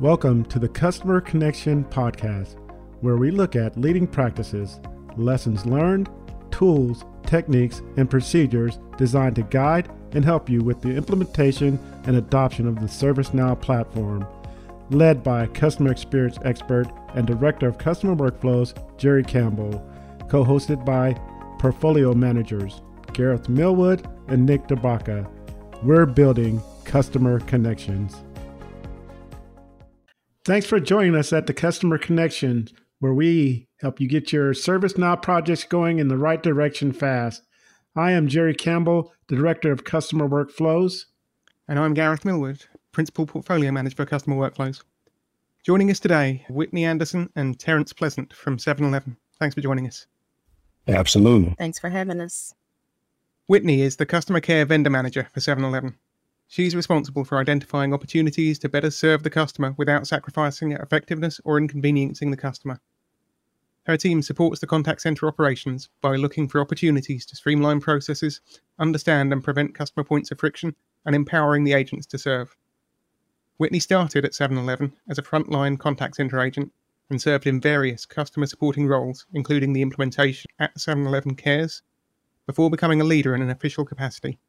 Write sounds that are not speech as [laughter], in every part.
Welcome to the Customer Connection Podcast, where we look at leading practices, lessons learned, tools, techniques, and procedures designed to guide and help you with the implementation and adoption of the ServiceNow platform. Led by customer experience expert and director of customer workflows, Jerry Campbell, co hosted by portfolio managers, Gareth Millwood and Nick DeBaca. We're building customer connections. Thanks for joining us at the Customer Connection, where we help you get your ServiceNow projects going in the right direction fast. I am Jerry Campbell, the Director of Customer Workflows. And I'm Gareth Millwood, Principal Portfolio Manager for Customer Workflows. Joining us today, Whitney Anderson and Terence Pleasant from 7 Eleven. Thanks for joining us. Absolutely. Thanks for having us. Whitney is the Customer Care Vendor Manager for 7 Eleven. She's responsible for identifying opportunities to better serve the customer without sacrificing effectiveness or inconveniencing the customer. Her team supports the contact center operations by looking for opportunities to streamline processes, understand and prevent customer points of friction, and empowering the agents to serve. Whitney started at 7 Eleven as a frontline contact center agent and served in various customer supporting roles, including the implementation at 7 Eleven Cares, before becoming a leader in an official capacity.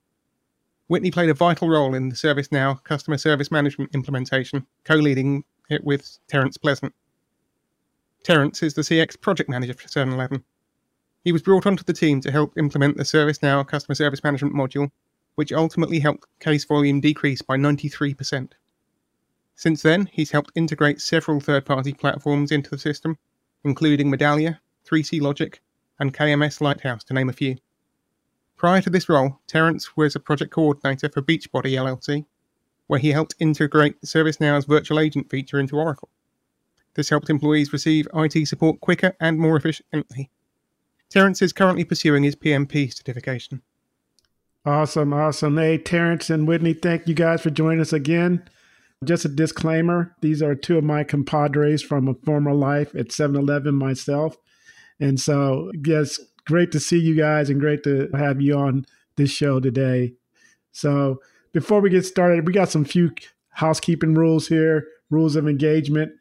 Whitney played a vital role in the ServiceNow customer service management implementation, co leading it with Terence Pleasant. Terence is the CX project manager for 7 Eleven. He was brought onto the team to help implement the ServiceNow customer service management module, which ultimately helped case volume decrease by 93%. Since then, he's helped integrate several third party platforms into the system, including Medallia, 3C Logic, and KMS Lighthouse, to name a few. Prior to this role, Terence was a project coordinator for Beachbody LLC, where he helped integrate ServiceNow's virtual agent feature into Oracle. This helped employees receive IT support quicker and more efficiently. Terence is currently pursuing his PMP certification. Awesome, awesome. Hey, Terence and Whitney, thank you guys for joining us again. Just a disclaimer these are two of my compadres from a former life at 7 Eleven myself. And so, yes, great to see you guys and great to have you on this show today. So, before we get started, we got some few housekeeping rules here, rules of engagement.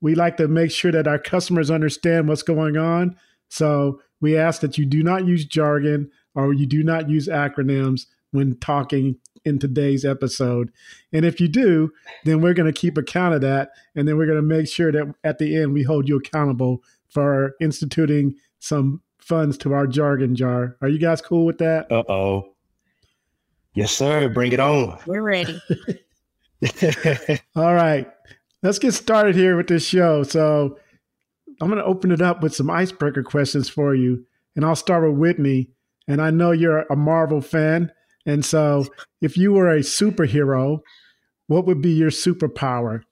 We like to make sure that our customers understand what's going on. So, we ask that you do not use jargon or you do not use acronyms when talking in today's episode. And if you do, then we're going to keep account of that. And then we're going to make sure that at the end we hold you accountable for instituting some funds to our jargon jar. Are you guys cool with that? Uh oh. Yes, sir. Bring it on. We're ready. [laughs] [laughs] All right. Let's get started here with this show. So I'm going to open it up with some icebreaker questions for you. And I'll start with Whitney. And I know you're a Marvel fan. And so if you were a superhero, what would be your superpower?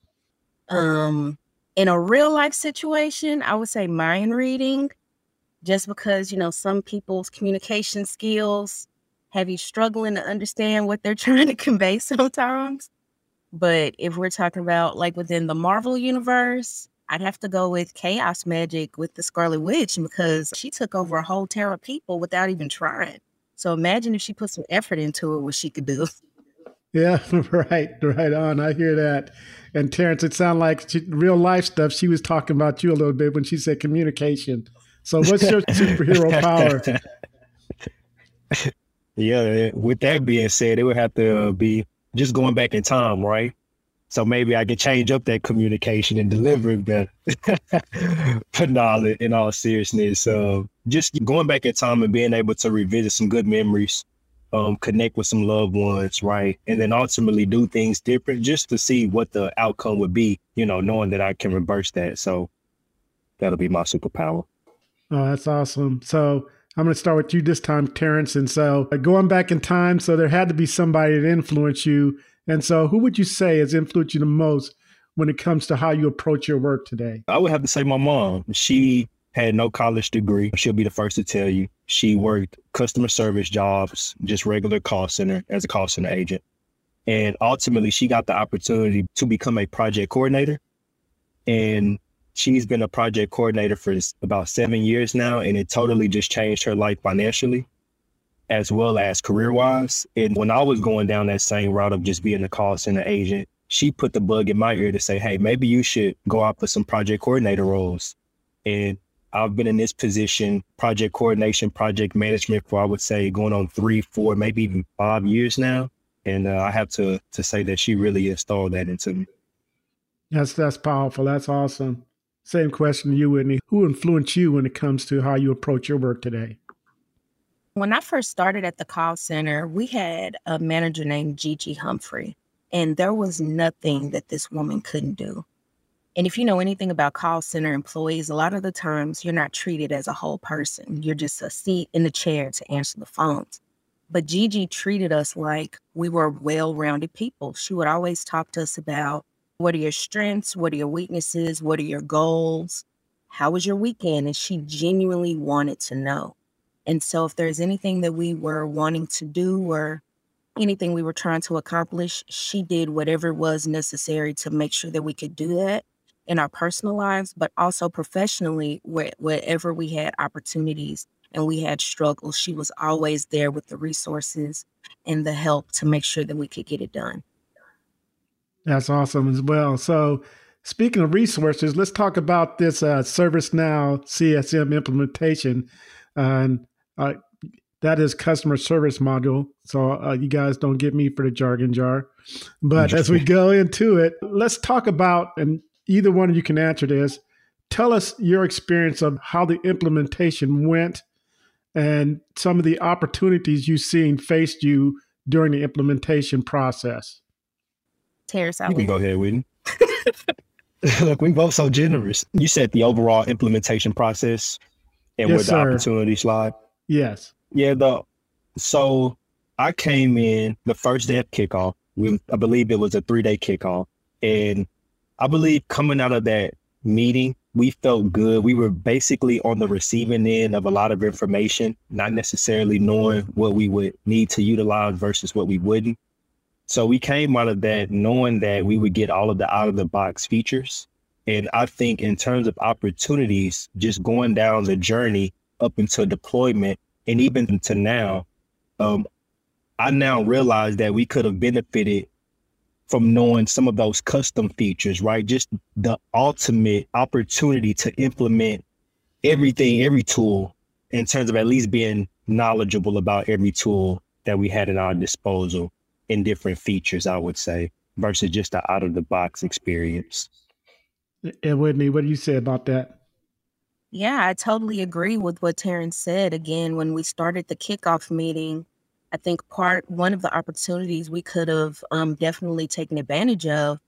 Um, in a real life situation, I would say mind reading just because, you know, some people's communication skills have you struggling to understand what they're [laughs] trying to convey sometimes. But if we're talking about like within the Marvel universe, I'd have to go with chaos magic with the Scarlet Witch because she took over a whole terror of people without even trying. So imagine if she put some effort into it, what she could do. Yeah, [laughs] right, right on. I hear that. And Terrence, it sounded like she, real life stuff. She was talking about you a little bit when she said communication. So, what's your superhero [laughs] power? Yeah, with that being said, it would have to uh, be just going back in time, right? So maybe I could change up that communication and delivery better. [laughs] but no, in all seriousness, uh, just going back in time and being able to revisit some good memories, um, connect with some loved ones, right? And then ultimately do things different just to see what the outcome would be, you know, knowing that I can reverse that. So that'll be my superpower. Oh, that's awesome. So I'm going to start with you this time, Terrence. And so uh, going back in time, so there had to be somebody that influenced you. And so who would you say has influenced you the most when it comes to how you approach your work today? I would have to say my mom. She had no college degree. She'll be the first to tell you. She worked customer service jobs, just regular call center as a call center agent. And ultimately, she got the opportunity to become a project coordinator. And she's been a project coordinator for about seven years now, and it totally just changed her life financially as well as career wise. And when I was going down that same route of just being a call center agent, she put the bug in my ear to say, hey, maybe you should go out for some project coordinator roles. And I've been in this position, project coordination, project management for I would say going on three, four, maybe even five years now. And uh, I have to to say that she really installed that into me. That's that's powerful. That's awesome. Same question to you, Whitney. Who influenced you when it comes to how you approach your work today? When I first started at the call center, we had a manager named Gigi Humphrey. And there was nothing that this woman couldn't do. And if you know anything about call center employees, a lot of the times you're not treated as a whole person. You're just a seat in the chair to answer the phones. But Gigi treated us like we were well rounded people. She would always talk to us about what are your strengths? What are your weaknesses? What are your goals? How was your weekend? And she genuinely wanted to know. And so, if there's anything that we were wanting to do or anything we were trying to accomplish, she did whatever was necessary to make sure that we could do that in our personal lives, but also professionally, where, wherever we had opportunities and we had struggles, she was always there with the resources and the help to make sure that we could get it done. That's awesome as well. So, speaking of resources, let's talk about this uh, ServiceNow CSM implementation. And uh, that is customer service module. So uh, you guys don't get me for the jargon jar. But as we go into it, let's talk about, and either one of you can answer this. Tell us your experience of how the implementation went and some of the opportunities you've seen faced you during the implementation process. Terrence, you can go ahead, Whitney. [laughs] Look, we both so generous. You said the overall implementation process and yes, where the sir. opportunities lie. Yes. Yeah, the so I came in the first day of kickoff. We, I believe it was a three day kickoff, and I believe coming out of that meeting, we felt good. We were basically on the receiving end of a lot of information, not necessarily knowing what we would need to utilize versus what we wouldn't. So we came out of that knowing that we would get all of the out of the box features. And I think in terms of opportunities, just going down the journey up until deployment, and even to now, um, I now realize that we could have benefited from knowing some of those custom features, right? Just the ultimate opportunity to implement everything, every tool, in terms of at least being knowledgeable about every tool that we had at our disposal in different features, I would say, versus just the out of the box experience. And Whitney, what do you say about that? Yeah, I totally agree with what Terrence said. Again, when we started the kickoff meeting, I think part one of the opportunities we could have um, definitely taken advantage of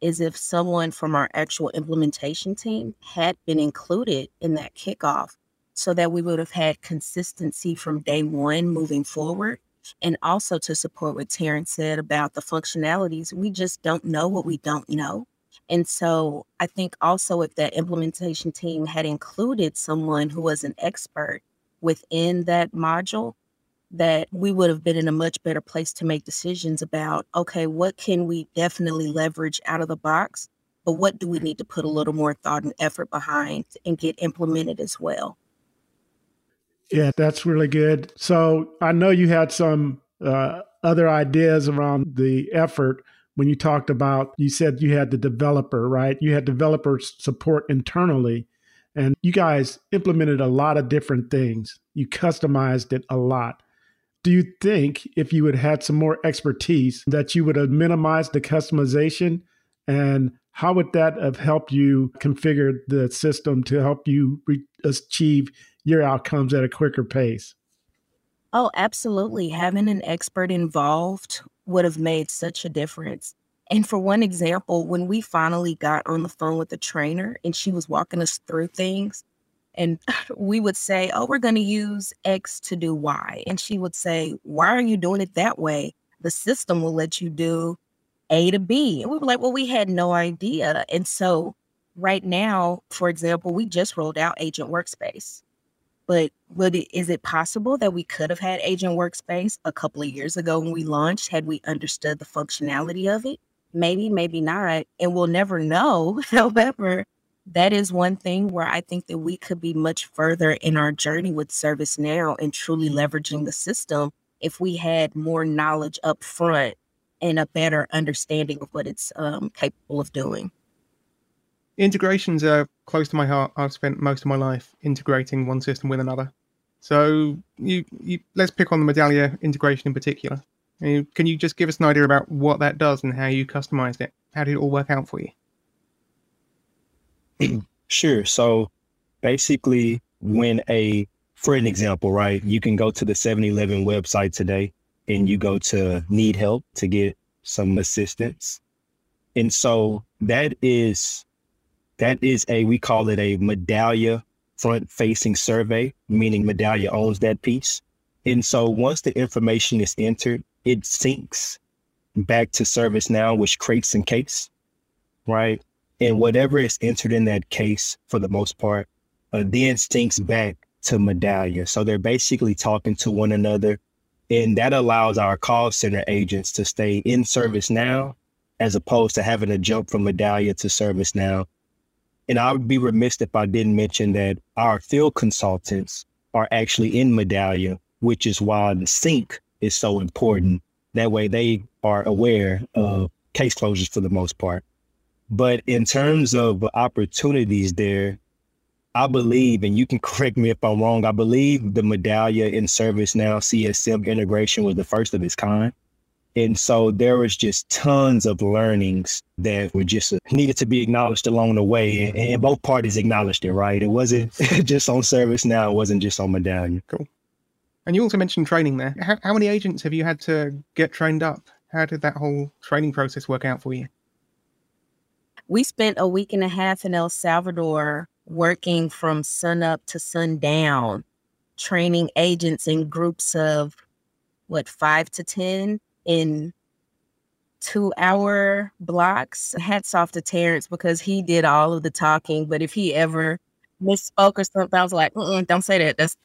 is if someone from our actual implementation team had been included in that kickoff so that we would have had consistency from day one moving forward. And also to support what Terrence said about the functionalities, we just don't know what we don't know. And so I think also if that implementation team had included someone who was an expert within that module, that we would have been in a much better place to make decisions about okay, what can we definitely leverage out of the box, but what do we need to put a little more thought and effort behind and get implemented as well? Yeah, that's really good. So I know you had some uh, other ideas around the effort when you talked about you said you had the developer right? You had developer support internally and you guys implemented a lot of different things. You customized it a lot. Do you think if you had had some more expertise that you would have minimized the customization? And how would that have helped you configure the system to help you re- achieve your outcomes at a quicker pace Oh, absolutely. Having an expert involved would have made such a difference. And for one example, when we finally got on the phone with the trainer and she was walking us through things, and [laughs] we would say, Oh, we're going to use X to do Y. And she would say, Why are you doing it that way? The system will let you do A to B. And we were like, Well, we had no idea. And so, right now, for example, we just rolled out Agent Workspace. But would it, is it possible that we could have had Agent Workspace a couple of years ago when we launched had we understood the functionality of it? Maybe, maybe not. And we'll never know. [laughs] However, that is one thing where I think that we could be much further in our journey with ServiceNow and truly leveraging the system if we had more knowledge up front and a better understanding of what it's um, capable of doing. Integrations are close to my heart. I've spent most of my life integrating one system with another. So you, you let's pick on the Medallia integration in particular. Can you just give us an idea about what that does and how you customized it? How did it all work out for you? [clears throat] sure. So basically, when a, for an example, right, you can go to the 7 Eleven website today and you go to need help to get some assistance. And so that is that is a we call it a Medallia front facing survey, meaning Medallia owns that piece. And so once the information is entered, it syncs back to ServiceNow, which creates a case, right? And whatever is entered in that case, for the most part, uh, then syncs back to Medallia. So they're basically talking to one another. And that allows our call center agents to stay in ServiceNow as opposed to having to jump from Medallia to ServiceNow. And I would be remiss if I didn't mention that our field consultants are actually in Medallia, which is why the sync is so important. That way they are aware of case closures for the most part. But in terms of opportunities there, I believe, and you can [laughs] correct me if I'm wrong, I believe the Medallia in ServiceNow CSM integration was the first of its kind. And so there was just tons of learnings that were just uh, needed to be acknowledged along the way. And, and both parties acknowledged it, right? It wasn't [laughs] just on ServiceNow, it wasn't just on Medallia. Cool. And you also mentioned training there. How, how many agents have you had to get trained up? How did that whole training process work out for you? We spent a week and a half in El Salvador working from sunup to sundown, training agents in groups of what, five to 10 in two hour blocks. Hats off to Terrence because he did all of the talking. But if he ever misspoke or something. I was like, don't say that. That's,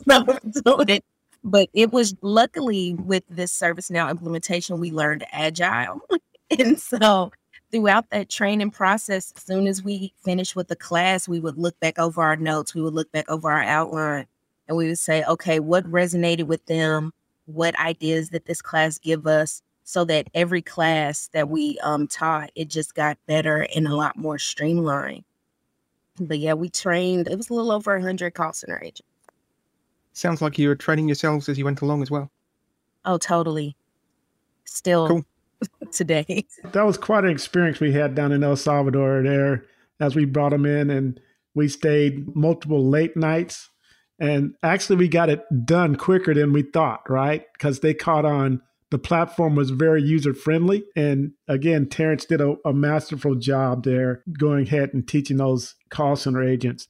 [laughs] not doing. But it was luckily with this ServiceNow implementation, we learned agile. [laughs] and so throughout that training process, as soon as we finished with the class, we would look back over our notes, we would look back over our outline, and we would say, okay, what resonated with them? What ideas did this class give us? So that every class that we um, taught, it just got better and a lot more streamlined. But yeah, we trained, it was a little over 100 call center agents. Sounds like you were training yourselves as you went along as well. Oh, totally. Still cool. [laughs] today. That was quite an experience we had down in El Salvador there as we brought them in and we stayed multiple late nights. And actually, we got it done quicker than we thought, right? Because they caught on the platform was very user friendly. And again, Terrence did a, a, masterful job there going ahead and teaching those call center agents.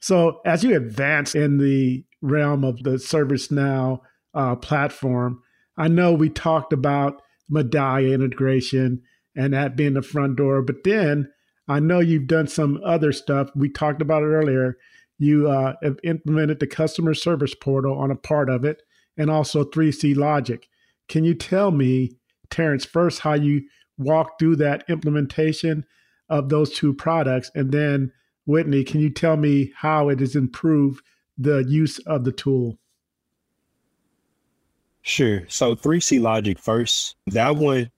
So as you advance in the realm of the ServiceNow uh, platform, I know we talked about Medallia integration and that being the front door, but then I know you've done some other stuff. We talked about it earlier. You uh, have implemented the customer service portal on a part of it and also 3C Logic. Can you tell me, Terrence, first how you walked through that implementation of those two products? And then, Whitney, can you tell me how it has improved the use of the tool? Sure. So 3C Logic first, that one,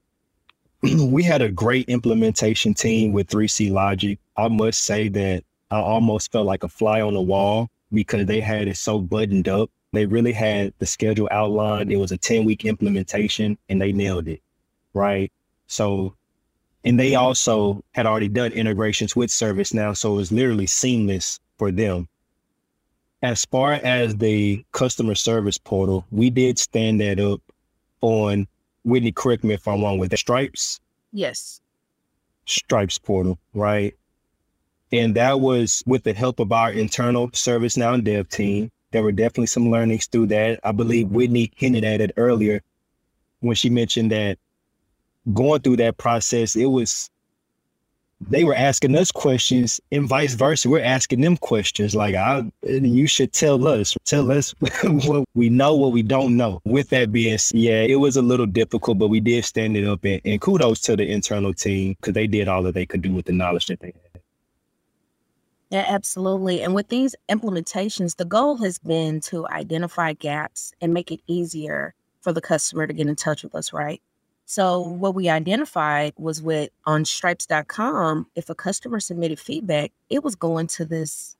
[clears throat] we had a great implementation team with 3C Logic. I must say that I almost felt like a fly on the wall because they had it so buttoned up they really had the schedule outlined. It was a 10 week implementation and they nailed it. Right. So, and they also had already done integrations with ServiceNow. So it was literally seamless for them. As far as the customer service portal, we did stand that up on Whitney, correct me if I'm wrong with that. Stripes? Yes. Stripes portal, right? And that was with the help of our internal service ServiceNow dev team there were definitely some learnings through that. I believe Whitney hinted at it earlier when she mentioned that going through that process, it was they were asking us questions and vice versa. We're asking them questions like, I, you should tell us, tell us [laughs] what we know, what we don't know. With that being yeah, it was a little difficult, but we did stand it up and, and kudos to the internal team because they did all that they could do with the knowledge that they had. Yeah, absolutely. And with these implementations, the goal has been to identify gaps and make it easier for the customer to get in touch with us, right? So what we identified was with on stripes.com, if a customer submitted feedback, it was going to this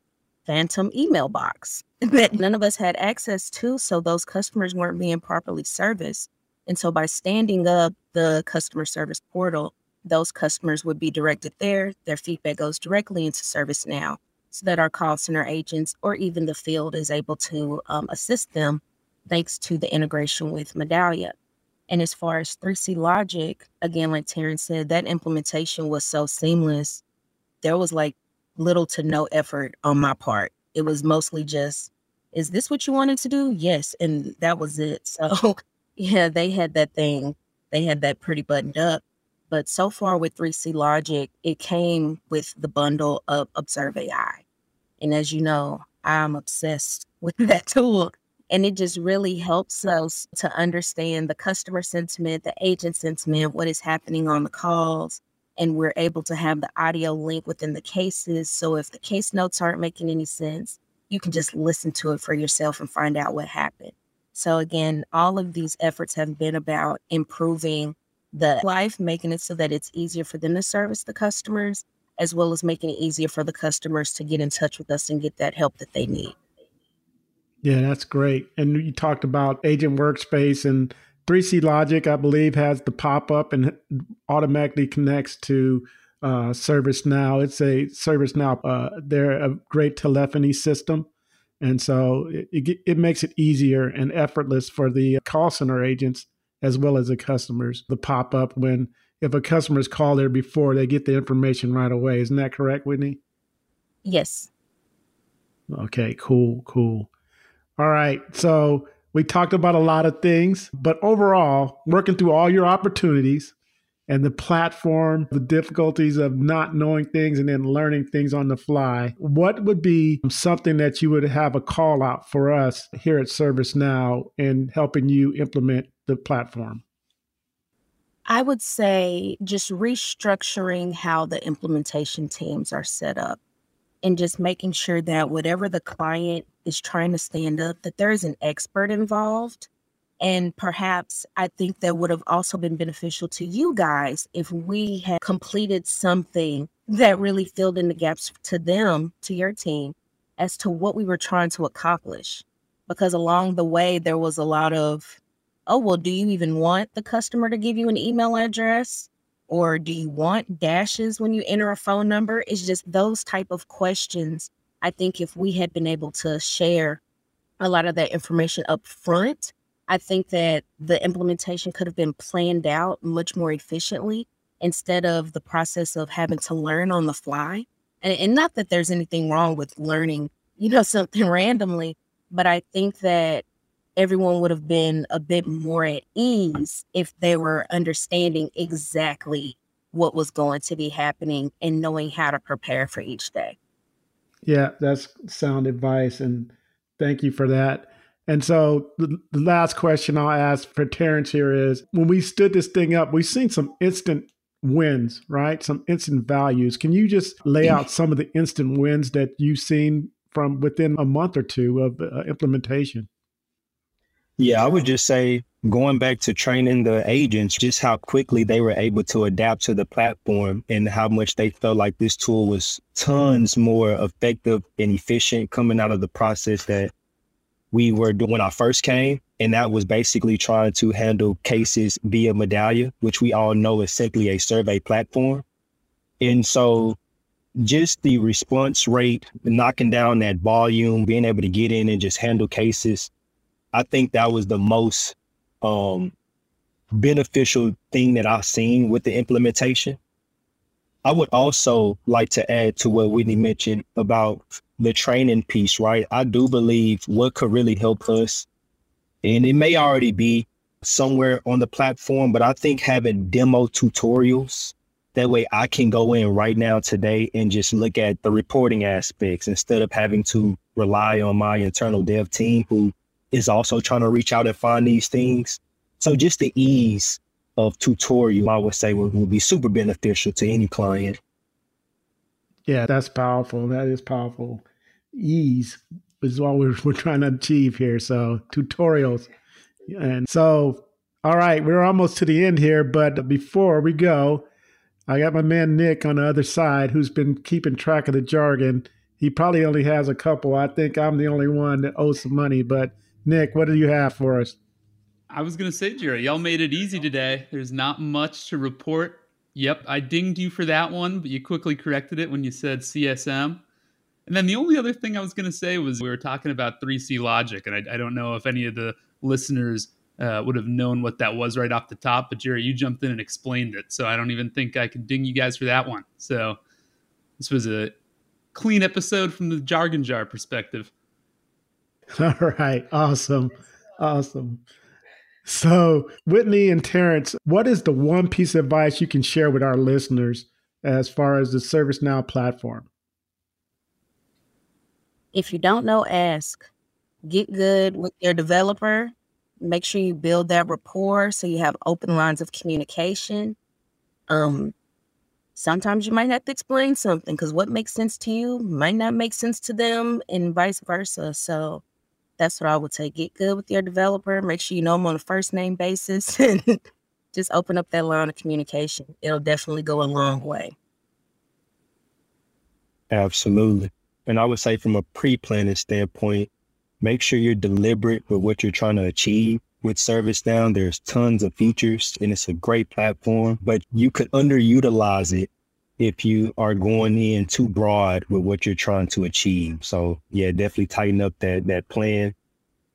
phantom email box [laughs] that none of us had access to. So those customers weren't being properly serviced. And so by standing up the customer service portal, those customers would be directed there. Their feedback goes directly into ServiceNow so that our call center agents or even the field is able to um, assist them thanks to the integration with Medallia. And as far as 3C Logic, again, like Terrence said, that implementation was so seamless. There was like little to no effort on my part. It was mostly just, is this what you wanted to do? Yes. And that was it. [laughs] So, yeah, they had that thing, they had that pretty buttoned up. But so far with 3C Logic, it came with the bundle of Observe AI. And as you know, I'm obsessed [laughs] with that tool. And it just really helps us to understand the customer sentiment, the agent sentiment, what is happening on the calls. And we're able to have the audio link within the cases. So if the case notes aren't making any sense, you can just listen to it for yourself and find out what happened. So, again, all of these efforts have been about improving the life, making it so that it's easier for them to service the customers, as well as making it easier for the customers to get in touch with us and get that help that they need. Yeah, that's great. And you talked about agent workspace and 3C Logic, I believe, has the pop up and automatically connects to uh, ServiceNow. It's a ServiceNow. Uh, they're a great telephony system. And so it, it, it makes it easier and effortless for the call center agents as well as the customers. The pop up when if a customer's called there before, they get the information right away. Isn't that correct, Whitney? Yes. Okay, cool, cool. All right. So we talked about a lot of things, but overall, working through all your opportunities and the platform, the difficulties of not knowing things and then learning things on the fly, what would be something that you would have a call out for us here at ServiceNow in helping you implement the platform? I would say just restructuring how the implementation teams are set up and just making sure that whatever the client is trying to stand up, that there is an expert involved. And perhaps I think that would have also been beneficial to you guys if we had completed something that really filled in the gaps to them, to your team, as to what we were trying to accomplish. Because along the way, there was a lot of, oh, well, do you even want the customer to give you an email address? or do you want dashes when you enter a phone number it's just those type of questions i think if we had been able to share a lot of that information up front i think that the implementation could have been planned out much more efficiently instead of the process of having to learn on the fly and, and not that there's anything wrong with learning you know [laughs] something randomly but i think that everyone would have been a bit more at ease if they were understanding exactly what was going to be happening and knowing how to prepare for each day. Yeah, that's sound advice. And thank you for that. And so the, the last question I'll ask for Terrence here is when we stood this thing up, we've seen some instant wins, right? Some instant values. Can you just lay out [clears throat] some of the instant wins that you've seen from within a month or two of uh, implementation? Yeah, I would just say going back to training the agents, just how quickly they were able to adapt to the platform and how much they felt like this tool was tons more effective and efficient coming out of the process that we were doing when I first came. And that was basically trying to handle cases via Medallia, which we all know is simply a survey platform. And so just the response rate, knocking down that volume, being able to get in and just handle cases I think that was the most um, beneficial thing that I've seen with the implementation. I would also like to add to what Whitney mentioned about the training piece, right? I do believe what could really help us, and it may already be somewhere on the platform, but I think having demo tutorials that way I can go in right now today and just look at the reporting aspects instead of having to rely on my internal dev team who is also trying to reach out and find these things. So just the ease of tutorial, I would say would, would be super beneficial to any client. Yeah, that's powerful. That is powerful. Ease is what we're, we're trying to achieve here. So tutorials. And so All right, we're almost to the end here, but before we go, I got my man Nick on the other side who's been keeping track of the jargon. He probably only has a couple. I think I'm the only one that owes some money, but Nick, what do you have for us? I was going to say, Jerry, y'all made it easy today. There's not much to report. Yep, I dinged you for that one, but you quickly corrected it when you said CSM. And then the only other thing I was going to say was we were talking about 3C logic, and I, I don't know if any of the listeners uh, would have known what that was right off the top, but Jerry, you jumped in and explained it. So I don't even think I could ding you guys for that one. So this was a clean episode from the jargon jar perspective. [laughs] All right. Awesome. Awesome. So, Whitney and Terrence, what is the one piece of advice you can share with our listeners as far as the ServiceNow platform? If you don't know, ask. Get good with your developer. Make sure you build that rapport so you have open lines of communication. Um, sometimes you might have to explain something because what makes sense to you might not make sense to them, and vice versa. So, that's what I would say. Get good with your developer. Make sure you know them on a first name basis [laughs] and just open up that line of communication. It'll definitely go a long way. Absolutely. And I would say from a pre-planning standpoint, make sure you're deliberate with what you're trying to achieve. With ServiceNow, there's tons of features and it's a great platform, but you could underutilize it if you are going in too broad with what you're trying to achieve. So yeah, definitely tighten up that that plan.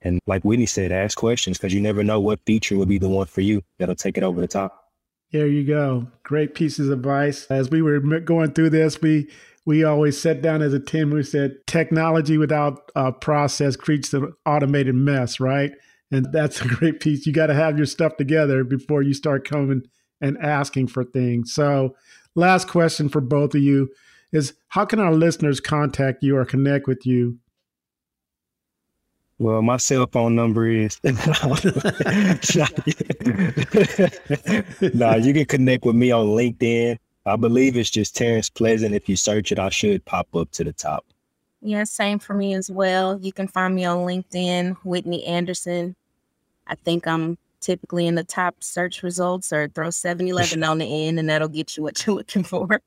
And like Whitney said, ask questions because you never know what feature will be the one for you that'll take it over the top. There you go. Great pieces of advice. As we were going through this, we we always sat down as a team. We said technology without a process creates an automated mess, right? And that's [laughs] a great piece. You got to have your stuff together before you start coming and asking for things. So last question for both of you is how can our listeners contact you or connect with you? Well, my cell phone number is. [laughs] nah, you can connect with me on LinkedIn. I believe it's just Terrence Pleasant. If you search it, I should pop up to the top. Yeah, same for me as well. You can find me on LinkedIn, Whitney Anderson. I think I'm typically in the top search results or throw 7 Eleven on the end and that'll get you what you're [laughs] looking for.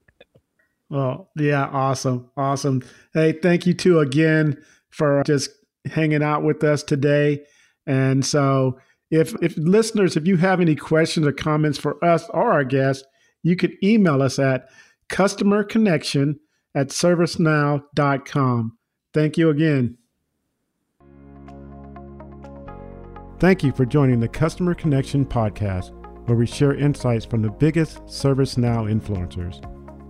Well, yeah, awesome. Awesome. Hey, thank you too again for just hanging out with us today. And so if if listeners, if you have any questions or comments for us or our guests, you could email us at customer connection at servicenow.com. Thank you again. Thank you for joining the Customer Connection podcast, where we share insights from the biggest ServiceNow influencers.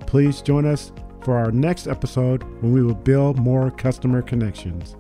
Please join us for our next episode when we will build more customer connections.